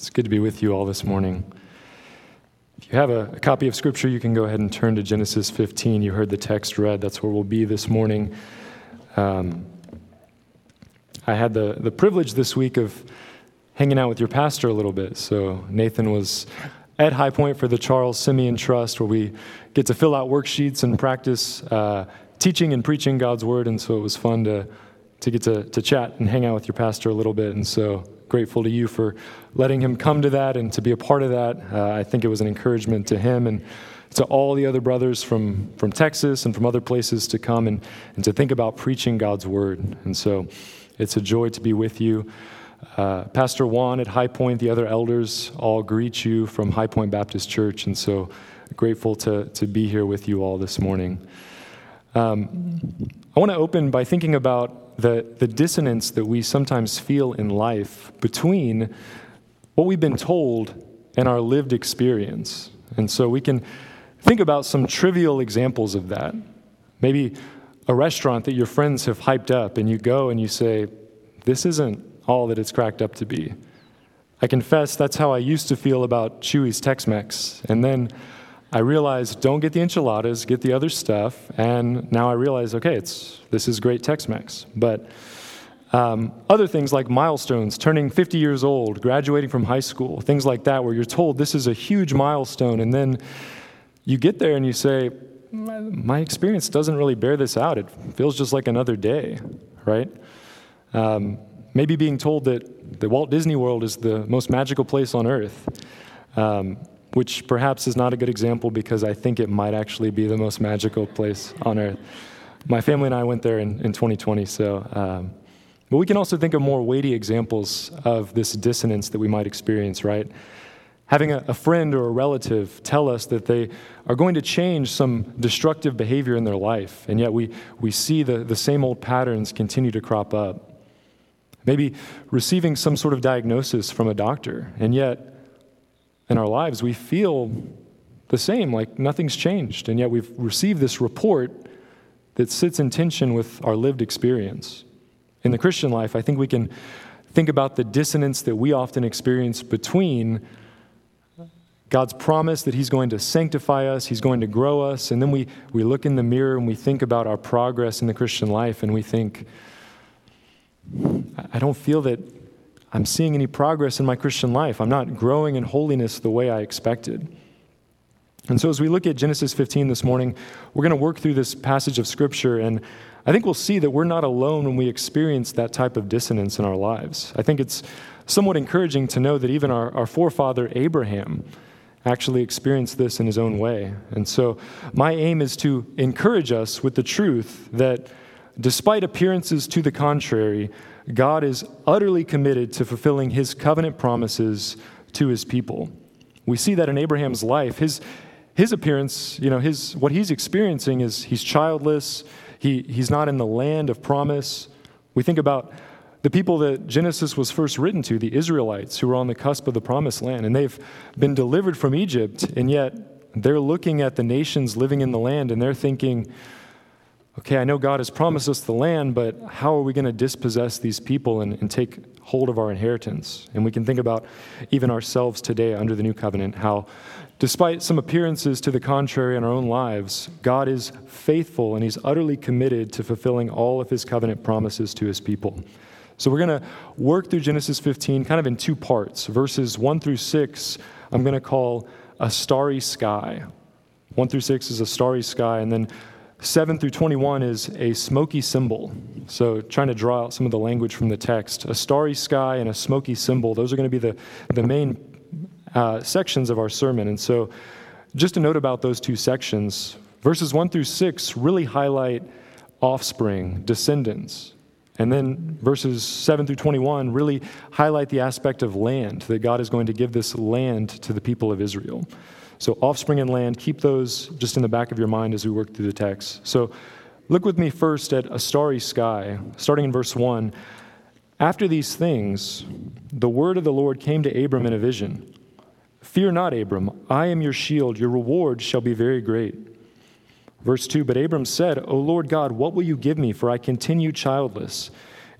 It's good to be with you all this morning. If you have a, a, copy of Scripture, you can go ahead and turn to Genesis 15. You heard the text read. That's where we'll be this morning. Um, I had the, the privilege this week of hanging out with your pastor a little bit. So Nathan was at High Point for the Charles Simeon Trust, where we get to fill out worksheets and practice uh, teaching and preaching God's Word. And so it was fun to, to get to, to chat and hang out with your pastor a little bit. And so grateful to you for letting him come to that and to be a part of that. Uh, I think it was an encouragement to him and to all the other brothers from, from Texas and from other places to come and, and to think about preaching God's word. And so it's a joy to be with you. Uh, Pastor Juan at High Point, the other elders all greet you from High Point Baptist Church. And so grateful to, to be here with you all this morning. Um, I want to open by thinking about the, the dissonance that we sometimes feel in life between what we've been told and our lived experience. And so we can think about some trivial examples of that. Maybe a restaurant that your friends have hyped up, and you go and you say, This isn't all that it's cracked up to be. I confess that's how I used to feel about Chuy's Tex Mex. And then I realized don't get the enchiladas, get the other stuff, and now I realize okay, it's this is great Tex-Mex. But um, other things like milestones, turning 50 years old, graduating from high school, things like that, where you're told this is a huge milestone, and then you get there and you say, my experience doesn't really bear this out. It feels just like another day, right? Um, maybe being told that the Walt Disney World is the most magical place on earth. Um, which perhaps is not a good example because I think it might actually be the most magical place on earth. My family and I went there in, in 2020, so. Um, but we can also think of more weighty examples of this dissonance that we might experience, right? Having a, a friend or a relative tell us that they are going to change some destructive behavior in their life, and yet we, we see the, the same old patterns continue to crop up. Maybe receiving some sort of diagnosis from a doctor, and yet in our lives, we feel the same, like nothing's changed. And yet we've received this report that sits in tension with our lived experience. In the Christian life, I think we can think about the dissonance that we often experience between God's promise that He's going to sanctify us, He's going to grow us, and then we, we look in the mirror and we think about our progress in the Christian life and we think, I don't feel that I'm seeing any progress in my Christian life. I'm not growing in holiness the way I expected. And so, as we look at Genesis 15 this morning, we're going to work through this passage of Scripture, and I think we'll see that we're not alone when we experience that type of dissonance in our lives. I think it's somewhat encouraging to know that even our, our forefather Abraham actually experienced this in his own way. And so, my aim is to encourage us with the truth that despite appearances to the contrary, God is utterly committed to fulfilling his covenant promises to his people. We see that in Abraham's life. His, his appearance, you know, his, what he's experiencing is he's childless, he, he's not in the land of promise. We think about the people that Genesis was first written to, the Israelites, who were on the cusp of the promised land, and they've been delivered from Egypt, and yet they're looking at the nations living in the land and they're thinking, okay, I know God has promised us the land, but how are we going to dispossess these people and, and, take hold of our inheritance? And we can think about even ourselves today under the new covenant, how despite some appearances to the contrary in our own lives, God is faithful and He's utterly committed to fulfilling all of His covenant promises to His people. So we're going to work through Genesis 15 kind of in two parts. Verses 1 through 6, I'm going to call a starry sky. 1 through 6 is a starry sky, and then 7 through 21 is a smoky symbol. So, trying to draw out some of the language from the text. A starry sky and a smoky symbol, those are going to be the, the main uh, sections of our sermon. And so, just a note about those two sections verses 1 through 6 really highlight offspring, descendants. And then verses 7 through 21 really highlight the aspect of land, that God is going to give this land to the people of Israel. So, offspring and land, keep those just in the back of your mind as we work through the text. So, look with me first at a starry sky, starting in verse 1. After these things, the word of the Lord came to Abram in a vision Fear not, Abram, I am your shield, your reward shall be very great. Verse 2 But Abram said, O Lord God, what will you give me? For I continue childless,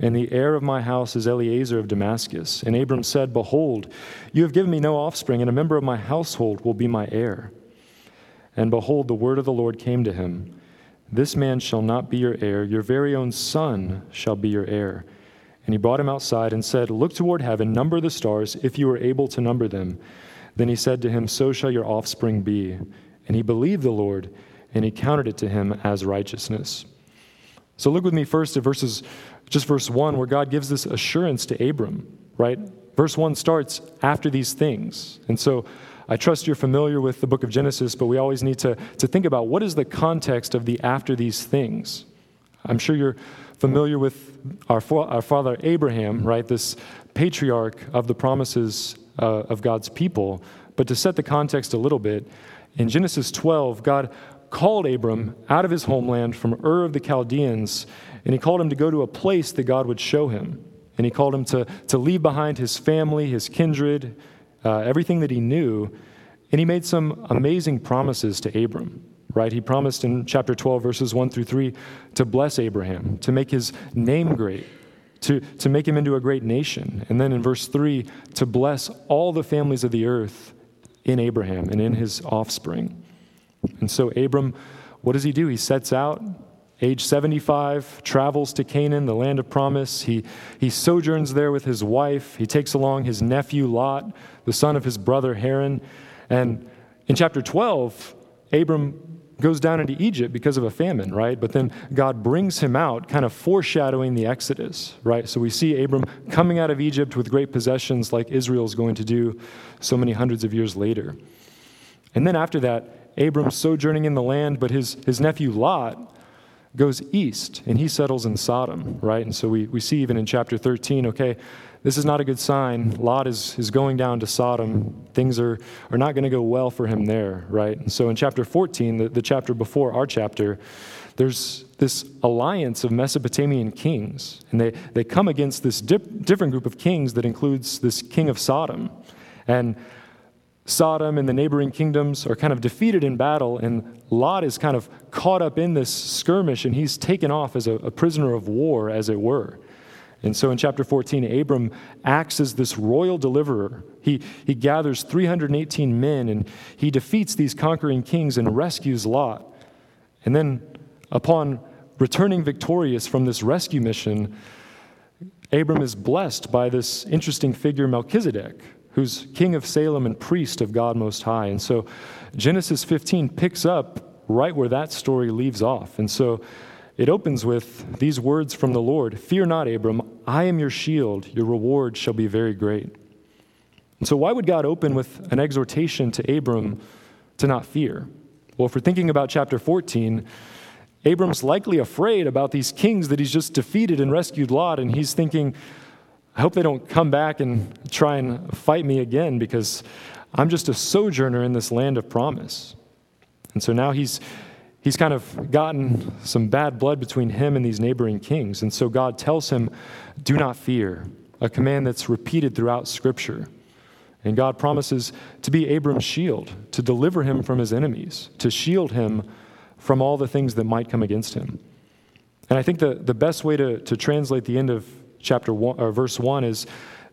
and the heir of my house is Eliezer of Damascus. And Abram said, Behold, you have given me no offspring, and a member of my household will be my heir. And behold, the word of the Lord came to him This man shall not be your heir, your very own son shall be your heir. And he brought him outside and said, Look toward heaven, number the stars, if you are able to number them. Then he said to him, So shall your offspring be. And he believed the Lord, and he counted it to him as righteousness. So look with me first at verses, just verse 1, where God gives this assurance to Abram, right? Verse 1 starts after these things. And so I trust you're familiar with the book of Genesis, but we always need to, to think about what is the context of the after these things. I'm sure you're familiar with our, our father Abraham, right? This patriarch of the promises uh, of God's people. But to set the context a little bit, in Genesis 12, God called Abram out of his homeland from Ur of the Chaldeans, and he called him to go to a place that God would show him. And he called him to, to leave behind his family, his kindred, uh, everything that he knew. And he made some amazing promises to Abram, right? He promised in chapter 12, verses 1 through 3, to bless Abraham, to make his name great, to, to make him into a great nation. And then in verse 3, to bless all the families of the earth in Abraham and in his offspring. And so, Abram, what does he do? He sets out, age 75, travels to Canaan, the land of promise. He, he sojourns there with his wife. He takes along his nephew Lot, the son of his brother Haran. And in chapter 12, Abram goes down into Egypt because of a famine, right? But then God brings him out, kind of foreshadowing the Exodus, right? So we see Abram coming out of Egypt with great possessions like Israel's going to do so many hundreds of years later. And then after that, Abram sojourning in the land, but his, his nephew Lot goes east and he settles in Sodom, right? And so we, we see even in chapter 13, okay, this is not a good sign. Lot is, is going down to Sodom. Things are, are not going to go well for him there, right? And so in chapter 14, the, the chapter before our chapter, there's this alliance of Mesopotamian kings, and they, they come against this dip, different group of kings that includes this king of Sodom. And Sodom and the neighboring kingdoms are kind of defeated in battle, and Lot is kind of caught up in this skirmish, and he's taken off as a, a prisoner of war, as it were. And so in chapter 14, Abram acts as this royal deliverer. He, he gathers 318 men and he defeats these conquering kings and rescues Lot. And then, upon returning victorious from this rescue mission, Abram is blessed by this interesting figure, Melchizedek, who's king of Salem and priest of God Most High. And so Genesis 15 picks up right where that story leaves off. And so it opens with these words from the Lord Fear not, Abram, I am your shield, your reward shall be very great. And so, why would God open with an exhortation to Abram to not fear? Well, if we're thinking about chapter 14, Abram's likely afraid about these kings that he's just defeated and rescued Lot, and he's thinking, I hope they don't come back and try and fight me again because I'm just a sojourner in this land of promise. And so now he's he's kind of gotten some bad blood between him and these neighboring kings. And so God tells him, Do not fear, a command that's repeated throughout Scripture. And God promises to be Abram's shield, to deliver him from his enemies, to shield him from all the things that might come against him. And I think the, the best way to, to translate the end of chapter one, or verse 1 is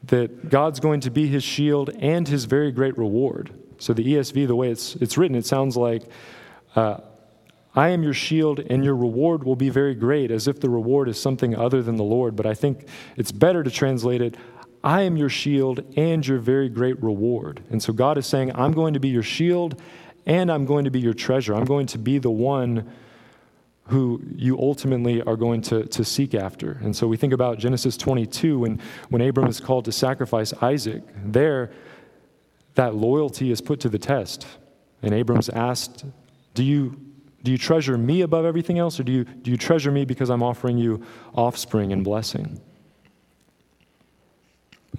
that God's going to be his shield and his very great reward. So the ESV, the way it's, it's written, it sounds like uh, I am your shield, and your reward will be very great, as if the reward is something other than the Lord. But I think it's better to translate it I am your shield and your very great reward. And so God is saying, I'm going to be your shield and I'm going to be your treasure. I'm going to be the one who you ultimately are going to, to seek after. And so we think about Genesis 22 when, when Abram is called to sacrifice Isaac. There, that loyalty is put to the test. And Abram's asked, Do you do you treasure me above everything else, or do you, do you treasure me because I'm offering you offspring and blessing?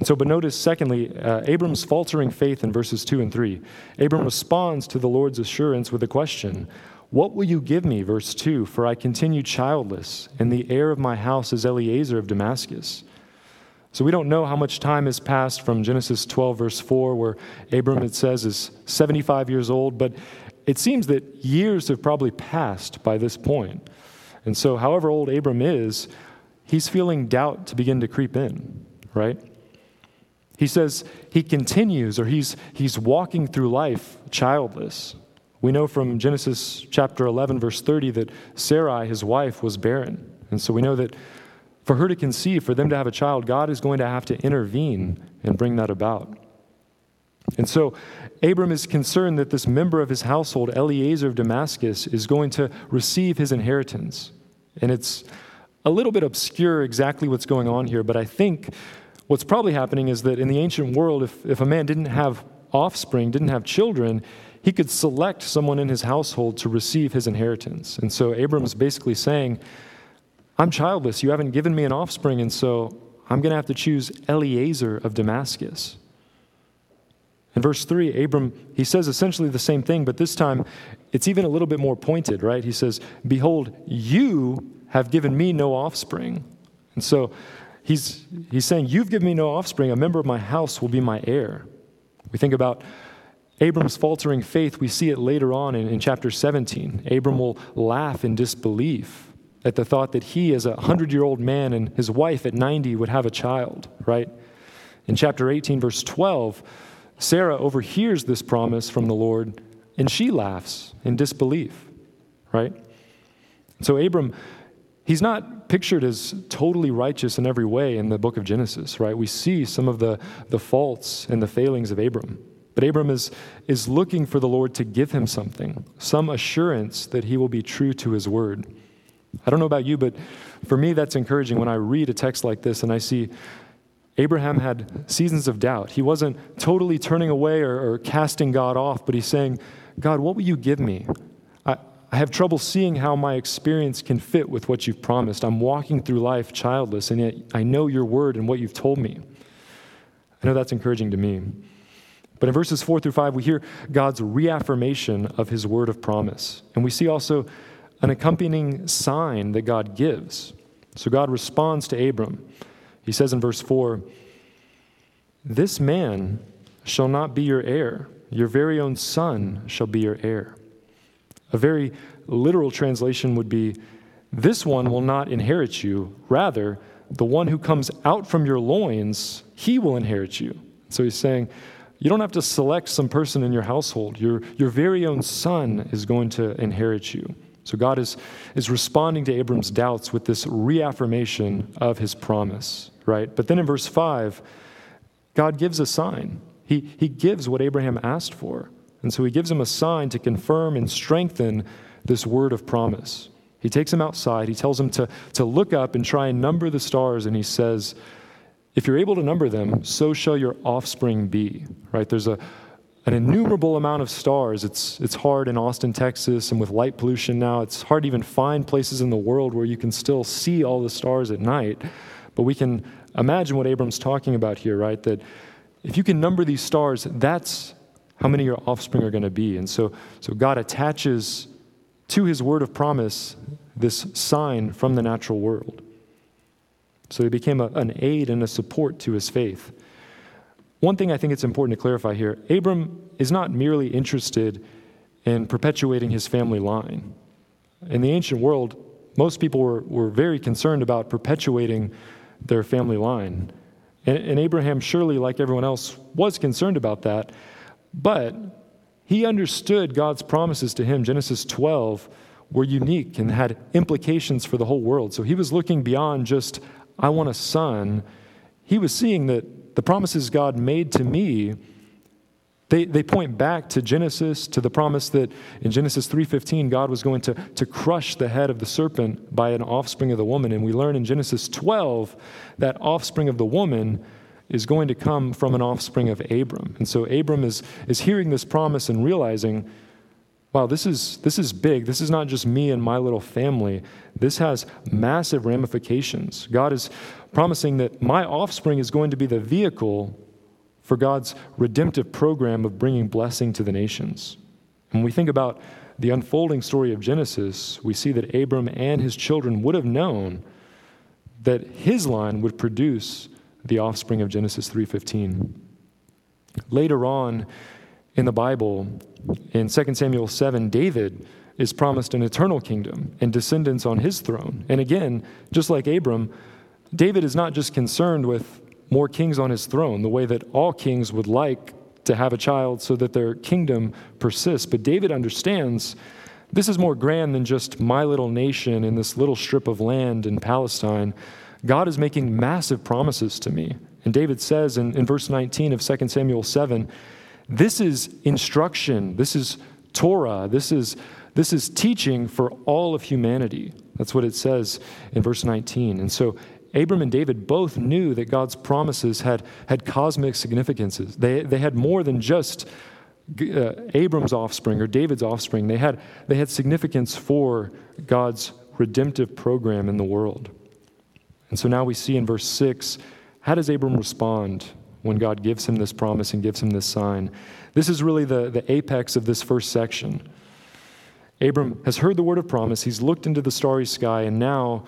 So, but notice, secondly, uh, Abram's faltering faith in verses 2 and 3. Abram responds to the Lord's assurance with a question What will you give me? Verse 2 For I continue childless, and the heir of my house is Eliezer of Damascus. So we don't know how much time has passed from Genesis 12, verse 4, where Abram, it says, is 75 years old, but it seems that years have probably passed by this point. And so, however old Abram is, he's feeling doubt to begin to creep in, right? He says he continues or he's, he's walking through life childless. We know from Genesis chapter 11, verse 30, that Sarai, his wife, was barren. And so we know that for her to conceive, for them to have a child, God is going to have to intervene and bring that about. And so Abram is concerned that this member of his household, Eliezer of Damascus, is going to receive his inheritance. And it's a little bit obscure exactly what's going on here, but I think what's probably happening is that in the ancient world, if, if a man didn't have offspring, didn't have children, he could select someone in his household to receive his inheritance. And so Abram's basically saying, I'm childless. You haven't given me an offspring, and so I'm going to have to choose Eliezer of Damascus. In verse 3, Abram, he says essentially the same thing, but this time it's even a little bit more pointed, right? He says, Behold, you have given me no offspring. And so he's, he's saying, You've given me no offspring. A member of my house will be my heir. We think about Abram's faltering faith. We see it later on in, in chapter 17. Abram will laugh in disbelief at the thought that he, as a 100 year old man, and his wife at 90 would have a child, right? In chapter 18, verse 12, Sarah overhears this promise from the Lord and she laughs in disbelief, right? So Abram he's not pictured as totally righteous in every way in the book of Genesis, right? We see some of the, the faults and the failings of Abram. But Abram is, is looking for the Lord to give him something, some assurance that he will be true to his word. I don't know about you, but for me, that's encouraging when I read a text like this and I see Abraham had seasons of doubt. He wasn't totally turning away or, or casting God off, but he's saying, God, what will you give me? I have trouble seeing how my experience can fit with what you've promised. I'm walking through life childless, and yet I know your word and what you've told me. I know that's encouraging to me. But in verses 4 through 5, we hear God's reaffirmation of his word of promise. And we see also an accompanying sign that God gives. So God responds to Abram. He says in verse 4 This man shall not be your heir, your very own son shall be your heir. A very literal translation would be This one will not inherit you. Rather, the one who comes out from your loins, he will inherit you. So he's saying, you don't have to select some person in your household. Your, your very own son is going to inherit you. So God is, is responding to Abram's doubts with this reaffirmation of his promise, right? But then in verse 5, God gives a sign. He, he gives what Abraham asked for. And so he gives him a sign to confirm and strengthen this word of promise. He takes him outside. He tells him to, to look up and try and number the stars. And he says, If you're able to number them, so shall your offspring be. Right? There's a, an innumerable amount of stars. It's, it's hard in Austin, Texas, and with light pollution now, it's hard to even find places in the world where you can still see all the stars at night. But we can imagine what Abram's talking about here, right? That if you can number these stars, that's how many your offspring are going to be. And so, so God attaches to his word of promise this sign from the natural world. So he became a, an aid and a support to his faith. One thing I think it's important to clarify here Abram is not merely interested in perpetuating his family line. In the ancient world, most people were, were very concerned about perpetuating their family line. And, and Abraham, surely, like everyone else, was concerned about that. But he understood God's promises to him, Genesis 12, were unique and had implications for the whole world. So he was looking beyond just, I want a son. He was seeing that the promises God made to me they, they point back to Genesis, to the promise that in Genesis 3.15, God was going to, to crush the head of the serpent by an offspring of the woman. And we learn in Genesis 12 that offspring of the woman is going to come from an offspring of Abram. And so Abram is, is hearing this promise and realizing, wow, this is, this is big. This is not just me and my little family. This has massive ramifications. God is promising that my offspring is going to be the vehicle for God's redemptive program of bringing blessing to the nations. When we think about the unfolding story of Genesis, we see that Abram and his children would have known that his line would produce the offspring of Genesis 3:15. Later on in the Bible, in 2 Samuel 7, David is promised an eternal kingdom and descendants on his throne. And again, just like Abram, David is not just concerned with more kings on his throne, the way that all kings would like to have a child so that their kingdom persists. But David understands this is more grand than just my little nation in this little strip of land in Palestine. God is making massive promises to me. And David says in, in verse 19 of 2 Samuel 7 this is instruction, this is Torah, this is, this is teaching for all of humanity. That's what it says in verse 19. And so Abram and David both knew that God's promises had, had cosmic significances. They, they had more than just uh, Abram's offspring or David's offspring, they had, they had significance for God's redemptive program in the world. And so now we see in verse 6 how does Abram respond when God gives him this promise and gives him this sign? This is really the, the apex of this first section. Abram has heard the word of promise, he's looked into the starry sky, and now,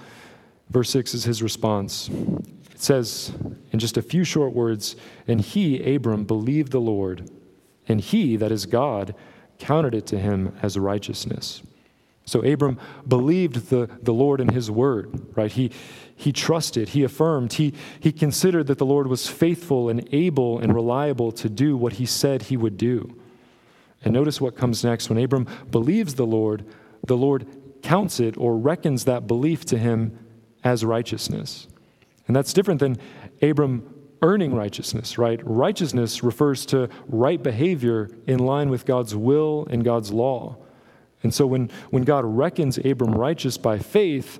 verse 6 is his response. It says in just a few short words, and he, Abram, believed the Lord and he, that is God, counted it to him as righteousness. So Abram believed the, the Lord and his word, right? He, he trusted, he affirmed, he, he considered that the Lord was faithful and able and reliable to do what he said he would do. And notice what comes next. When Abram believes the Lord, the Lord counts it or reckons that belief to him as righteousness. And that's different than Abram earning righteousness, right? Righteousness refers to right behavior in line with God's will and God's law. And so when, when God reckons Abram righteous by faith,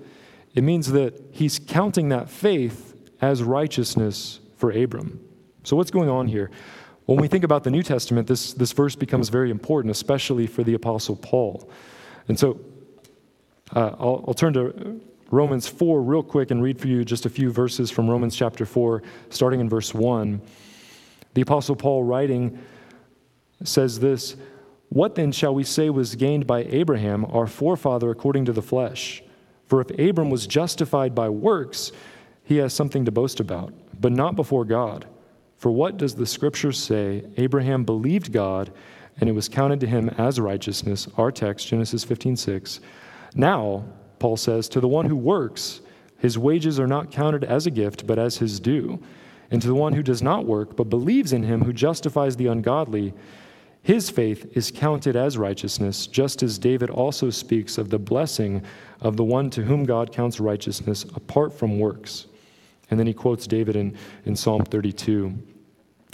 it means that he's counting that faith as righteousness for Abram. So what's going on here? When we think about the New Testament, this, this verse becomes very important, especially for the Apostle Paul. And so uh, I'll, I'll turn to Romans 4 real quick and read for you just a few verses from Romans chapter 4, starting in verse 1. The Apostle Paul, writing, says this What then shall we say was gained by Abraham, our forefather, according to the flesh? For if Abram was justified by works, he has something to boast about, but not before God. For what does the scripture say? Abraham believed God, and it was counted to him as righteousness. Our text, Genesis 15 6. Now, Paul says, To the one who works, his wages are not counted as a gift, but as his due. And to the one who does not work, but believes in him who justifies the ungodly, his faith is counted as righteousness, just as David also speaks of the blessing of the one to whom God counts righteousness apart from works. And then he quotes David in, in Psalm 32.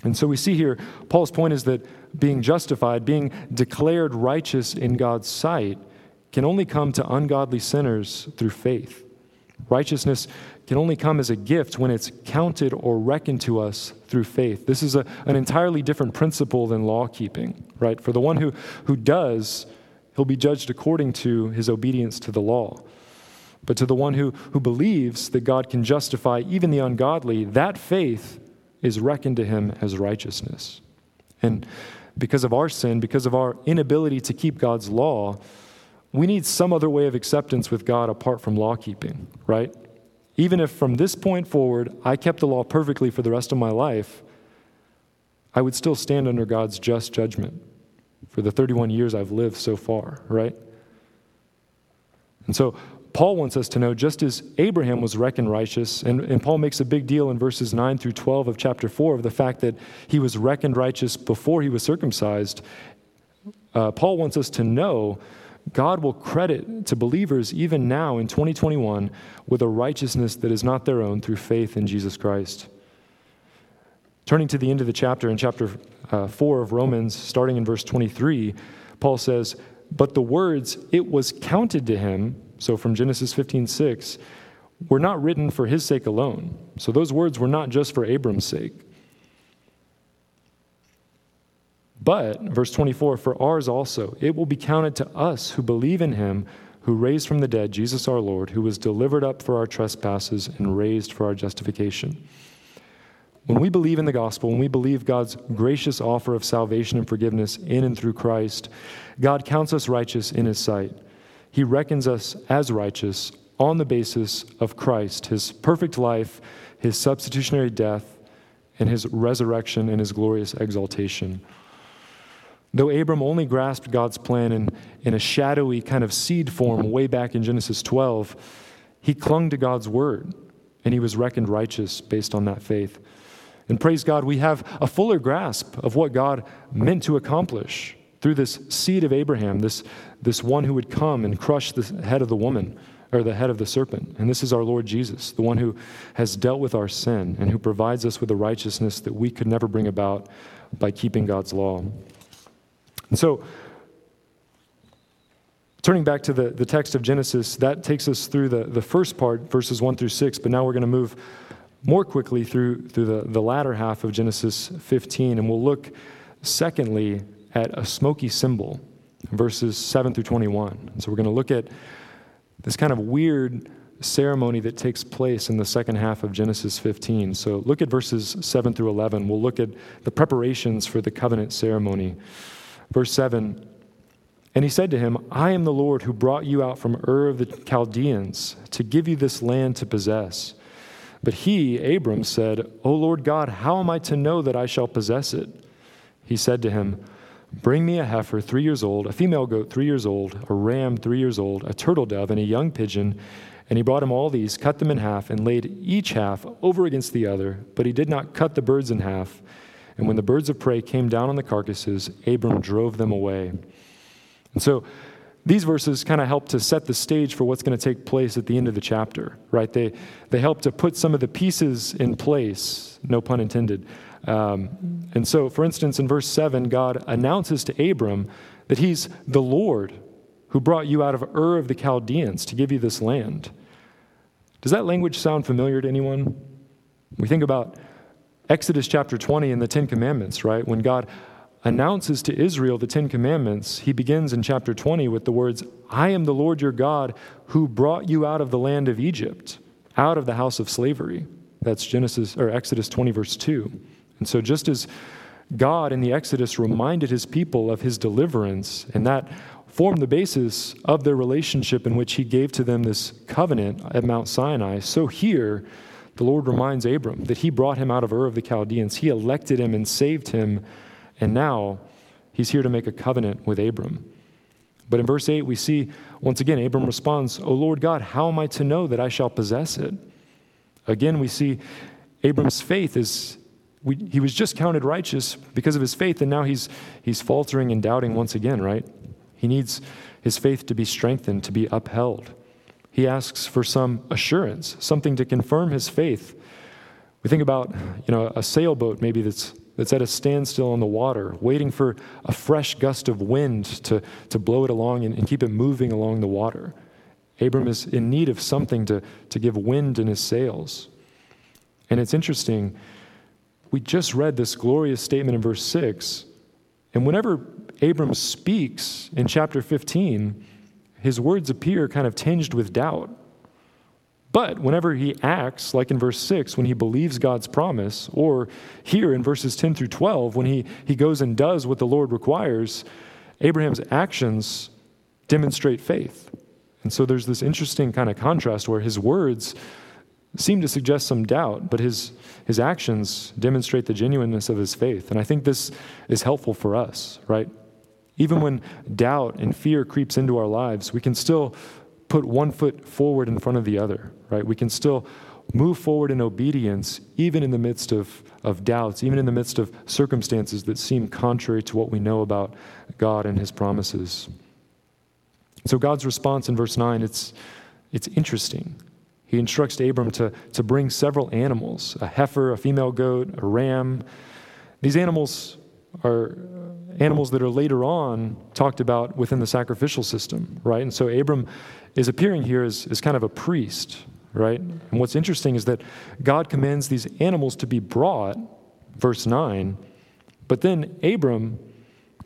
And so we see here, Paul's point is that being justified, being declared righteous in God's sight, can only come to ungodly sinners through faith. Righteousness can only come as a gift when it's counted or reckoned to us through faith. This is a, an entirely different principle than law keeping, right? For the one who, who does, he'll be judged according to his obedience to the law. But to the one who, who believes that God can justify even the ungodly, that faith is reckoned to him as righteousness. And because of our sin, because of our inability to keep God's law, we need some other way of acceptance with God apart from law keeping, right? Even if from this point forward I kept the law perfectly for the rest of my life, I would still stand under God's just judgment for the 31 years I've lived so far, right? And so Paul wants us to know just as Abraham was reckoned righteous, and, and Paul makes a big deal in verses 9 through 12 of chapter 4 of the fact that he was reckoned righteous before he was circumcised. Uh, Paul wants us to know God will credit to believers even now in 2021 with a righteousness that is not their own through faith in Jesus Christ. Turning to the end of the chapter, in chapter uh, 4 of Romans, starting in verse 23, Paul says, But the words, it was counted to him, so from Genesis 15 6, were not written for his sake alone. So those words were not just for Abram's sake. But, verse 24, for ours also, it will be counted to us who believe in him who raised from the dead Jesus our Lord, who was delivered up for our trespasses and raised for our justification. When we believe in the gospel, when we believe God's gracious offer of salvation and forgiveness in and through Christ, God counts us righteous in his sight. He reckons us as righteous on the basis of Christ, his perfect life, his substitutionary death, and his resurrection and his glorious exaltation. Though Abram only grasped God's plan in, in a shadowy kind of seed form way back in Genesis 12, he clung to God's word. and he was reckoned righteous based on that faith. And praise God, we have a fuller grasp of what God meant to accomplish through this seed of Abraham, this, this one who would come and crush the head of the woman or the head of the serpent. And this is our Lord Jesus, the one who has dealt with our sin and who provides us with a righteousness that we could never bring about by keeping God's law. And so, turning back to the, the text of Genesis, that takes us through the, the first part, verses 1 through 6, but now we're going to move more quickly through, through the, the latter half of Genesis 15, and we'll look, secondly, at a smoky symbol, verses 7 through 21. So we're going to look at this kind of weird ceremony that takes place in the second half of Genesis 15. So look at verses 7 through 11. We'll look at the preparations for the covenant ceremony. Verse 7 And he said to him, I am the Lord who brought you out from Ur of the Chaldeans to give you this land to possess. But he, Abram, said, O Lord God, how am I to know that I shall possess it? He said to him, Bring me a heifer three years old, a female goat three years old, a ram three years old, a turtle dove, and a young pigeon. And he brought him all these, cut them in half, and laid each half over against the other. But he did not cut the birds in half. And when the birds of prey came down on the carcasses, Abram drove them away. And so these verses kind of help to set the stage for what's going to take place at the end of the chapter, right? They, they help to put some of the pieces in place, no pun intended, um, and so, for instance, in verse 7, God announces to Abram that he's the Lord who brought you out of Ur of the Chaldeans to give you this land. Does that language sound familiar to anyone? We think about Exodus chapter 20 and the Ten Commandments, right? When God announces to Israel the Ten Commandments, he begins in chapter 20 with the words, I am the Lord your God who brought you out of the land of Egypt, out of the house of slavery. That's Genesis or Exodus 20, verse 2. And so, just as God in the Exodus reminded his people of his deliverance, and that formed the basis of their relationship in which he gave to them this covenant at Mount Sinai, so here the Lord reminds Abram that he brought him out of Ur of the Chaldeans. He elected him and saved him, and now he's here to make a covenant with Abram. But in verse 8, we see once again, Abram responds, O Lord God, how am I to know that I shall possess it? Again, we see Abram's faith is we, he was just counted righteous because of his faith, and now he's, he's faltering and doubting once again, right? He needs his faith to be strengthened, to be upheld. He asks for some assurance, something to confirm his faith. We think about, you know, a sailboat maybe that's, that's at a standstill on the water, waiting for a fresh gust of wind to, to blow it along and, and keep it moving along the water. Abram is in need of something to, to give wind in his sails. And it's interesting we just read this glorious statement in verse 6. And whenever Abram speaks in chapter 15, his words appear kind of tinged with doubt. But whenever he acts, like in verse 6, when he believes God's promise, or here in verses 10 through 12, when he, he goes and does what the Lord requires, Abraham's actions demonstrate faith. And so there's this interesting kind of contrast where his words seem to suggest some doubt, but his, his actions demonstrate the genuineness of his faith. And I think this is helpful for us, right? Even when doubt and fear creeps into our lives, we can still put one foot forward in front of the other, right? We can still move forward in obedience, even in the midst of, of doubts, even in the midst of circumstances that seem contrary to what we know about God and his promises. So God's response in verse 9, it's, it's interesting. He instructs Abram to, to bring several animals a heifer, a female goat, a ram. These animals are animals that are later on talked about within the sacrificial system, right? And so Abram is appearing here as, as kind of a priest, right? And what's interesting is that God commands these animals to be brought, verse 9, but then Abram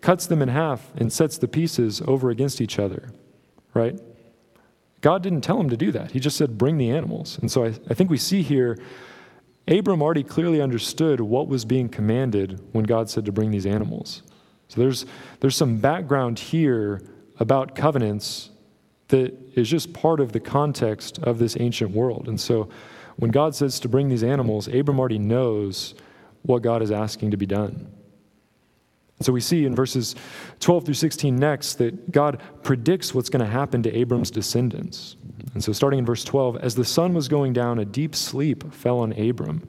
cuts them in half and sets the pieces over against each other, right? God didn't tell him to do that. He just said, bring the animals. And so I, I think we see here, Abram already clearly understood what was being commanded when God said to bring these animals. So there's, there's some background here about covenants that is just part of the context of this ancient world. And so when God says to bring these animals, Abram already knows what God is asking to be done. So we see in verses 12 through 16 next that God predicts what's going to happen to Abram's descendants. And so, starting in verse 12, as the sun was going down, a deep sleep fell on Abram.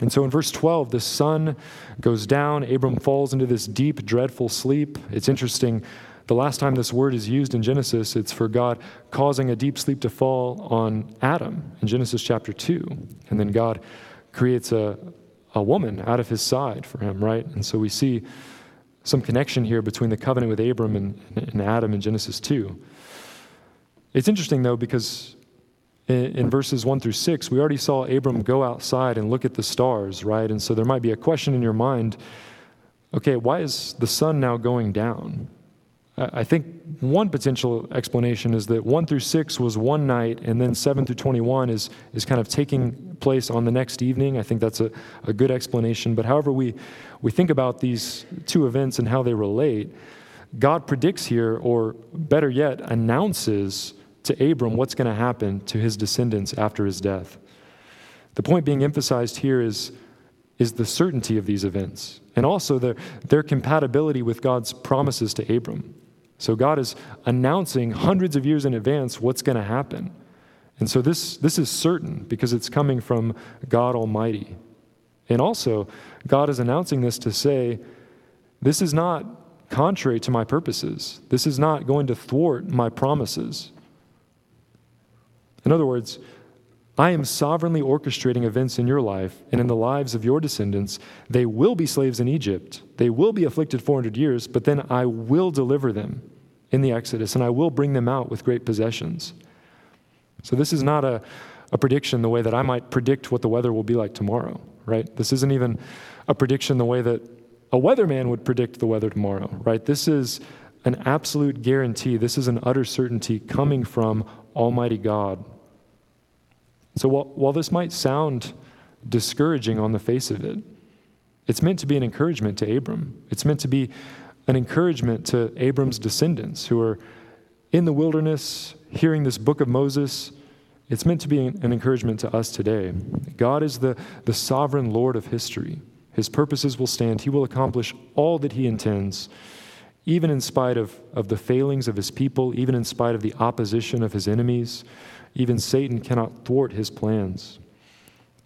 And so in verse 12, the sun goes down. Abram falls into this deep, dreadful sleep. It's interesting. The last time this word is used in Genesis, it's for God causing a deep sleep to fall on Adam in Genesis chapter 2. And then God creates a, a woman out of his side for him, right? And so we see some connection here between the covenant with Abram and, and Adam in Genesis 2. It's interesting, though, because in, in, verses 1 through 6, we already saw Abram go outside and look at the stars, right? And so there might be a question in your mind okay, why is the sun now going down? I think one potential explanation is that 1 through 6 was one night, and then 7 through 21 is, is kind of taking place on the next evening. I think that's a, a good explanation. But however we, we think about these two events and how they relate, God predicts here, or better yet, announces to Abram what's going to happen to his descendants after his death. The point being emphasized here is, is the certainty of these events and also their, their compatibility with God's promises to Abram. So God is announcing hundreds of years in advance what's going to happen. And so this, this is certain because it's coming from God Almighty. And also, God is announcing this to say, this is not contrary to my purposes. This is not going to thwart my promises. In other words, I am sovereignly orchestrating events in your life and in the lives of your descendants. They will be slaves in Egypt. They will be afflicted 400 years, but then I will deliver them in the Exodus and I will bring them out with great possessions. So, this is not a, a prediction the way that I might predict what the weather will be like tomorrow, right? This isn't even a prediction the way that a weatherman would predict the weather tomorrow, right? This is an absolute guarantee. This is an utter certainty coming from Almighty God so while, while this might sound discouraging on the face of it, it's meant to be an encouragement to Abram. It's meant to be an encouragement to Abram's descendants who are in the wilderness hearing this book of Moses. It's meant to be an encouragement to us today. God is the, the sovereign Lord of history. His purposes will stand. He will accomplish all that He intends, even in spite of, of the failings of His people, even in spite of the opposition of His enemies. Even Satan cannot thwart his plans.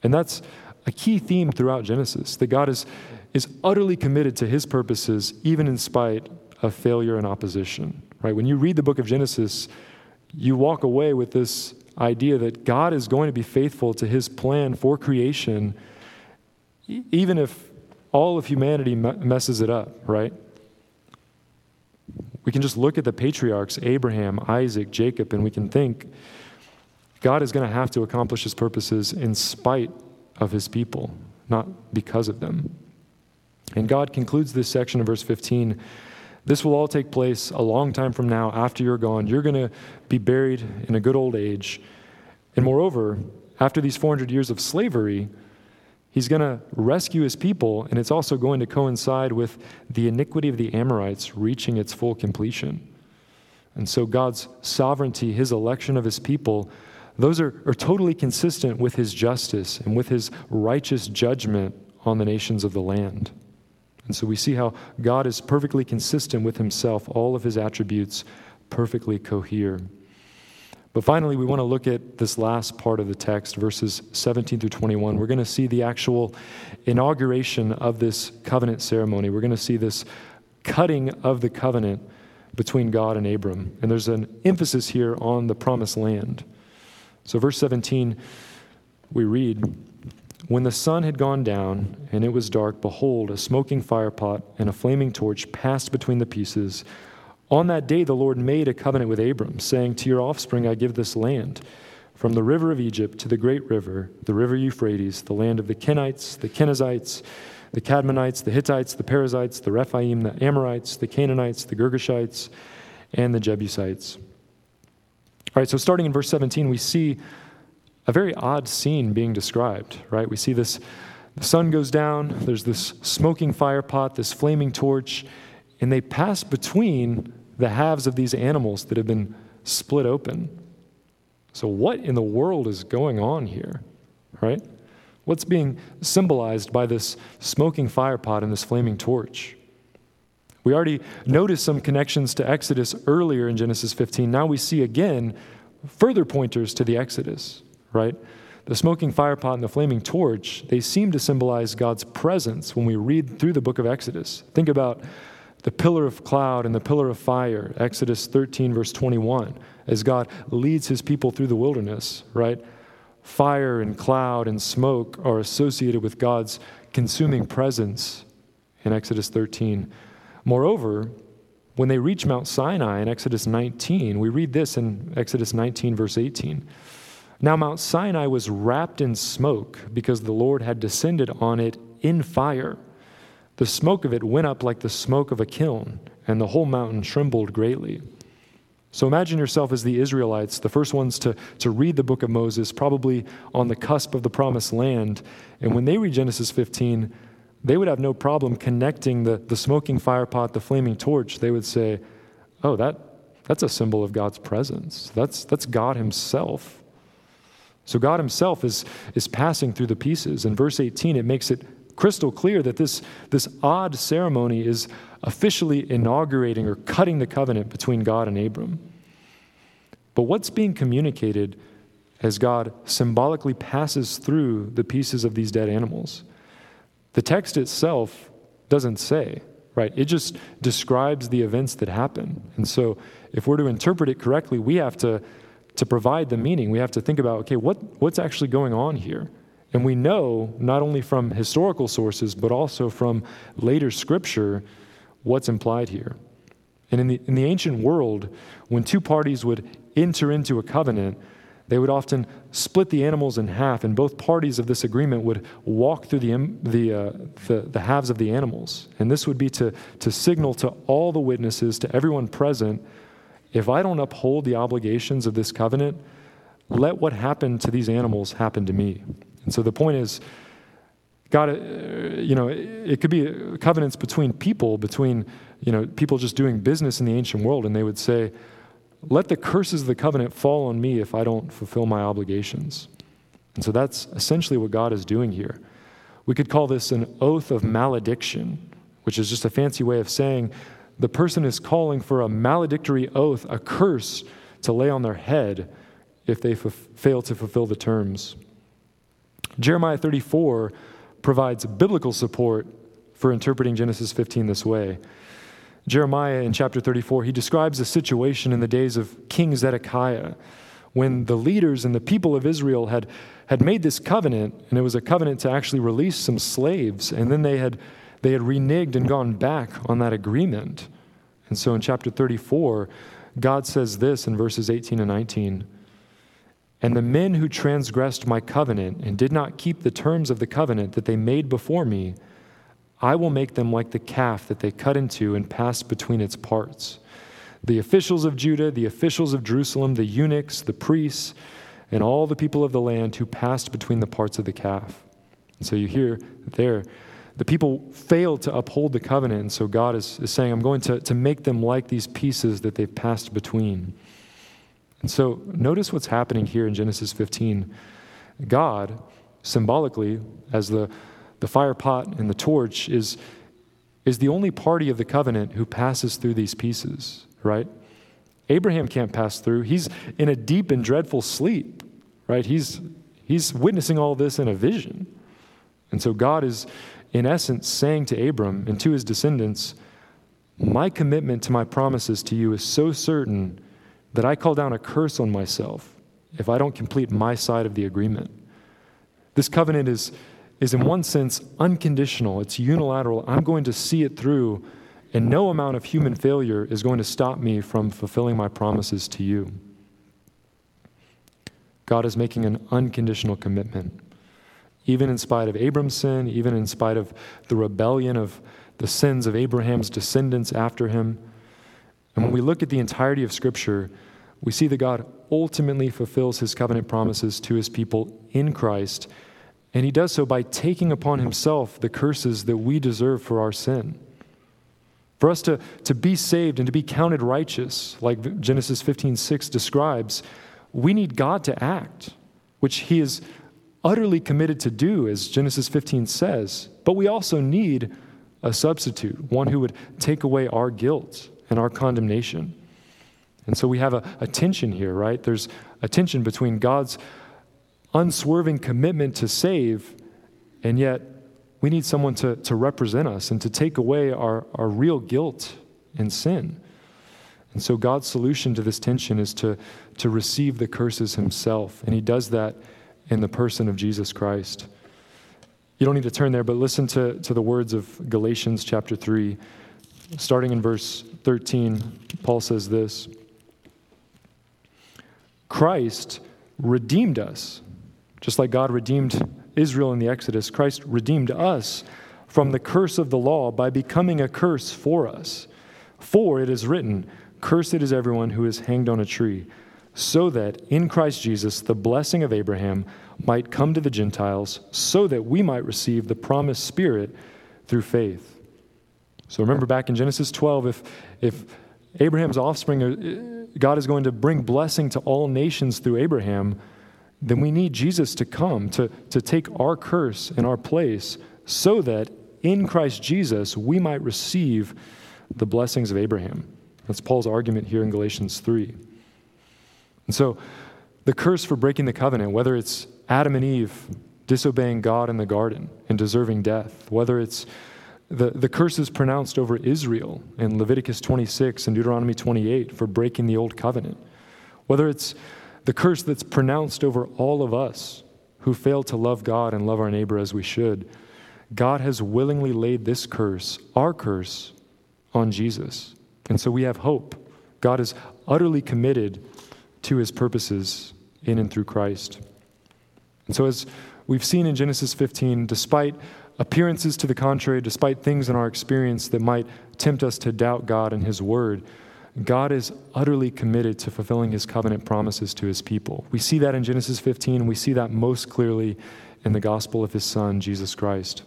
And that's a key theme throughout Genesis that God is, is utterly committed to his purposes, even in spite of failure and opposition. Right? When you read the book of Genesis, you walk away with this idea that God is going to be faithful to his plan for creation, even if all of humanity messes it up, right? We can just look at the patriarchs, Abraham, Isaac, Jacob, and we can think, God is going to have to accomplish his purposes in spite of his people, not because of them. And God concludes this section of verse 15. This will all take place a long time from now after you're gone. You're going to be buried in a good old age. And moreover, after these 400 years of slavery, he's going to rescue his people, and it's also going to coincide with the iniquity of the Amorites reaching its full completion. And so God's sovereignty, his election of his people, those are, are totally consistent with his justice and with his righteous judgment on the nations of the land. And so we see how God is perfectly consistent with himself, all of his attributes perfectly cohere. But finally, we want to look at this last part of the text, verses 17 through 21. We're going to see the actual inauguration of this covenant ceremony. We're going to see this cutting of the covenant between God and Abram. And there's an emphasis here on the promised land. So, verse 17, we read When the sun had gone down and it was dark, behold, a smoking firepot and a flaming torch passed between the pieces. On that day, the Lord made a covenant with Abram, saying, To your offspring I give this land. From the river of Egypt to the great river, the river Euphrates, the land of the Kenites, the Kenizzites, the Kadmonites, the Hittites, the Perizzites, the Rephaim, the Amorites, the Canaanites, the Girgashites, and the Jebusites. All right, so starting in verse 17, we see a very odd scene being described, right? We see this the sun goes down, there's this smoking fire pot, this flaming torch, and they pass between the halves of these animals that have been split open. So, what in the world is going on here, right? What's being symbolized by this smoking fire pot and this flaming torch? We already noticed some connections to Exodus earlier in Genesis 15. Now we see again further pointers to the Exodus, right? The smoking fire pot and the flaming torch, they seem to symbolize God's presence when we read through the book of Exodus. Think about the pillar of cloud and the pillar of fire, Exodus 13, verse 21, as God leads his people through the wilderness, right? Fire and cloud and smoke are associated with God's consuming presence in Exodus 13. Moreover, when they reach Mount Sinai in Exodus 19, we read this in Exodus 19, verse 18. Now, Mount Sinai was wrapped in smoke because the Lord had descended on it in fire. The smoke of it went up like the smoke of a kiln, and the whole mountain trembled greatly. So imagine yourself as the Israelites, the first ones to, to read the book of Moses, probably on the cusp of the promised land. And when they read Genesis 15, they would have no problem connecting the, the smoking fire pot, the flaming torch. They would say, Oh, that, that's a symbol of God's presence. That's, that's God Himself. So God Himself is, is passing through the pieces. In verse 18, it makes it crystal clear that this, this odd ceremony is officially inaugurating or cutting the covenant between God and Abram. But what's being communicated as God symbolically passes through the pieces of these dead animals? The text itself doesn't say, right? It just describes the events that happen. And so if we're to interpret it correctly, we have to, to provide the meaning. We have to think about, okay, what, what's actually going on here? And we know, not only from historical sources, but also from later scripture, what's implied here. And in the, in the ancient world, when two parties would enter into a covenant, they would often split the animals in half, and both parties of this agreement would walk through the, the, uh, the, the, halves of the animals. And this would be to, to signal to all the witnesses, to everyone present, if I don't uphold the obligations of this covenant, let what happened to these animals happen to me. And so the point is, God, uh, you know, it could be covenants between people, between, you know, people just doing business in the ancient world, and they would say, let the curses of the covenant fall on me if I don't fulfill my obligations. And so that's essentially what God is doing here. We could call this an oath of malediction, which is just a fancy way of saying the person is calling for a maledictory oath, a curse to lay on their head if they f- fail to fulfill the terms. Jeremiah 34 provides biblical support for interpreting Genesis 15 this way. Jeremiah in chapter 34, he describes a situation in the days of King Zedekiah when the leaders and the people of Israel had, had made this covenant, and it was a covenant to actually release some slaves, and then they had, they had reneged and gone back on that agreement. And so in chapter 34, God says this in verses 18 and 19 And the men who transgressed my covenant and did not keep the terms of the covenant that they made before me, I will make them like the calf that they cut into and passed between its parts. The officials of Judah, the officials of Jerusalem, the eunuchs, the priests, and all the people of the land who passed between the parts of the calf. And so you hear there, the people failed to uphold the covenant. And so God is, is saying, I'm going to, to make them like these pieces that they've passed between. And so notice what's happening here in Genesis 15. God, symbolically, as the the fire pot and the torch is, is the only party of the covenant who passes through these pieces, right? Abraham can't pass through. He's in a deep and dreadful sleep, right? He's, he's witnessing all this in a vision. And so God is, in essence, saying to Abram and to his descendants, My commitment to my promises to you is so certain that I call down a curse on myself if I don't complete my side of the agreement. This covenant is is, in one sense, unconditional, it's unilateral. I'm going to see it through, and no amount of human failure is going to stop me from fulfilling my promises to you. God is making an unconditional commitment. Even in spite of Abram's sin, even in spite of the rebellion of the sins of Abraham's descendants after him. And when we look at the entirety of Scripture, we see that God ultimately fulfills his covenant promises to his people in Christ, and he does so by taking upon himself the curses that we deserve for our sin. For us to, to be saved and to be counted righteous, like Genesis 15 6 describes, we need God to act, which he is utterly committed to do, as Genesis 15 says. But we also need a substitute, one who would take away our guilt and our condemnation. And so we have a, a tension here, right? There's a tension between God's unswerving commitment to save, and yet we need someone to, to represent us and to take away our, our real guilt and sin. And so God's solution to this tension is to, to receive the curses himself. And he does that in the person of Jesus Christ. You don't need to turn there, but listen to, to the words of Galatians chapter 3. Starting in verse 13, Paul says this Christ redeemed us, just like God redeemed Israel in the Exodus. Christ redeemed us from the curse of the law by becoming a curse for us. For it is written, Cursed is everyone who is hanged on a tree, so that in Christ Jesus the blessing of Abraham might come to the Gentiles, so that we might receive the promised Spirit through faith. So remember back in Genesis 12, if, if Abraham's offspring God is going to bring blessing to all nations through Abraham, then we need Jesus to come to, to take our curse in our place so that in Christ Jesus we might receive the blessings of Abraham. That's Paul's argument here in Galatians 3. And so, the curse for breaking the covenant, whether it's Adam and Eve disobeying God in the garden and deserving death, whether it's the, the curses pronounced over Israel in Leviticus 26 and Deuteronomy 28 for breaking the old covenant, whether it's the curse that's pronounced over all of us who fail to love God and love our neighbor as we should, God has willingly laid this curse, our curse, on Jesus. And so we have hope. God is utterly committed to his purposes in and through Christ. And so, as we've seen in Genesis 15, despite appearances to the contrary, despite things in our experience that might tempt us to doubt God and His Word, God is utterly committed to fulfilling His covenant promises to His people. We see that in Genesis 15, and we see that most clearly in the gospel of His Son, Jesus Christ.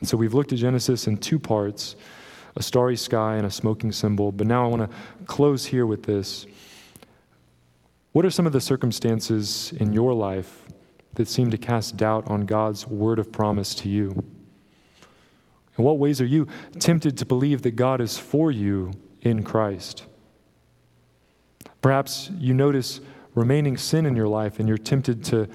And so we've looked at Genesis in two parts a starry sky and a smoking symbol. But now I want to close here with this. What are some of the circumstances in your life that seem to cast doubt on God's word of promise to you? In what ways are you tempted to believe that God is for you in Christ? Perhaps you notice remaining sin in your life and you're tempted to,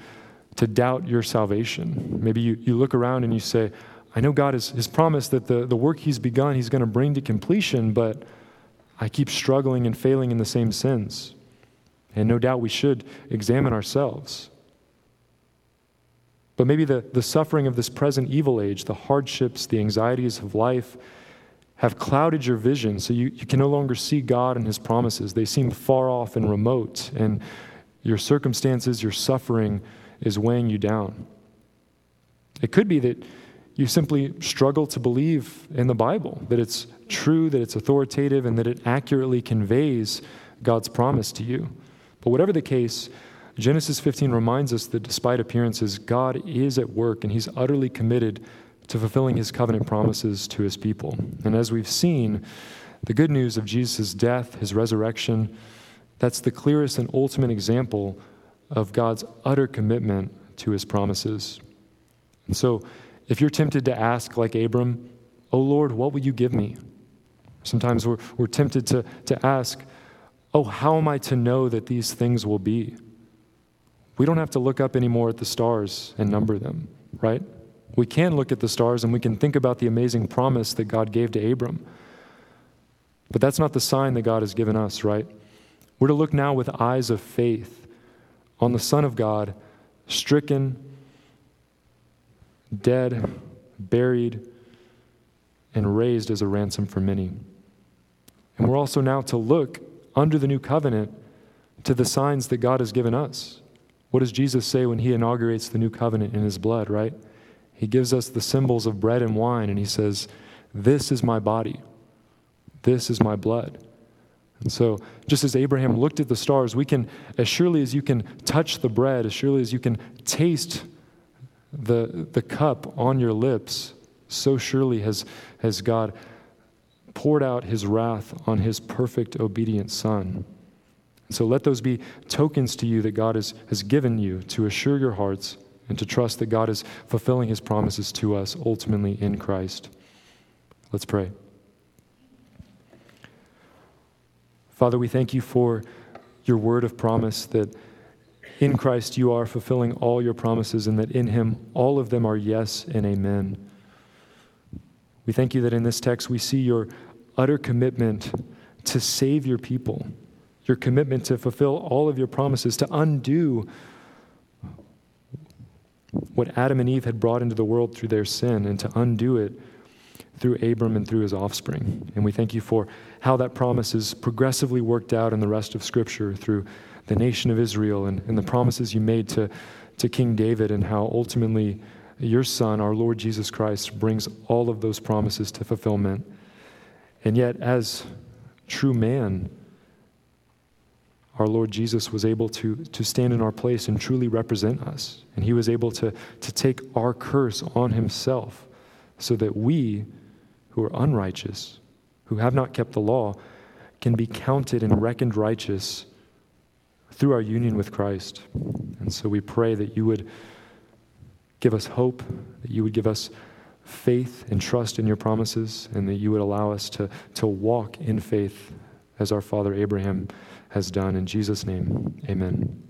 to doubt your salvation. Maybe you, you look around and you say, I know God has, has promised that the, the work He's begun, He's going to bring to completion, but I keep struggling and failing in the same sins. And no doubt we should examine ourselves. But maybe the, the suffering of this present evil age, the hardships, the anxieties of life, have clouded your vision so you, you can no longer see God and His promises. They seem far off and remote, and your circumstances, your suffering is weighing you down. It could be that you simply struggle to believe in the Bible, that it's true, that it's authoritative, and that it accurately conveys God's promise to you. But whatever the case, Genesis 15 reminds us that despite appearances, God is at work and He's utterly committed to fulfilling His covenant promises to His people. And as we've seen, the good news of Jesus' death, His resurrection, that's the clearest and ultimate example of God's utter commitment to His promises. And so, if you're tempted to ask, like Abram, Oh Lord, what will you give me? Sometimes we're, we're tempted to, to ask, Oh, how am I to know that these things will be? we don't have to look up anymore at the stars and number them, right? We can look at the stars and we can think about the amazing promise that God gave to Abram. But that's not the sign that God has given us, right? We're to look now with eyes of faith on the Son of God, stricken, dead, buried, and raised as a ransom for many. And we're also now to look under the new covenant to the signs that God has given us. What does Jesus say when he inaugurates the new covenant in his blood, right? He gives us the symbols of bread and wine, and he says, This is my body. This is my blood. And so, just as Abraham looked at the stars, we can, as surely as you can touch the bread, as surely as you can taste the, the cup on your lips, so surely has, has God poured out his wrath on his perfect, obedient Son. So let those be tokens to you that God has, has given you to assure your hearts and to trust that God is fulfilling his promises to us ultimately in Christ. Let's pray. Father, we thank you for your word of promise that in Christ you are fulfilling all your promises and that in him all of them are yes and amen. We thank you that in this text we see your utter commitment to save your people, your commitment to fulfill all of your promises, to undo what Adam and Eve had brought into the world through their sin and to undo it through Abram and through his offspring. And we thank you for how that promise is progressively worked out in the rest of Scripture through the nation of Israel and, and the promises you made to, to King David and how ultimately your Son, our Lord Jesus Christ, brings all of those promises to fulfillment. And yet, as true man, our Lord Jesus was able to, to stand in our place and truly represent us. And he was able to, to take our curse on himself so that we, who are unrighteous, who have not kept the law, can be counted and reckoned righteous through our union with Christ. And so we pray that you would give us hope, that you would give us faith and trust in your promises, and that you would allow us to, to walk in faith as our father Abraham has done. In Jesus' name, amen.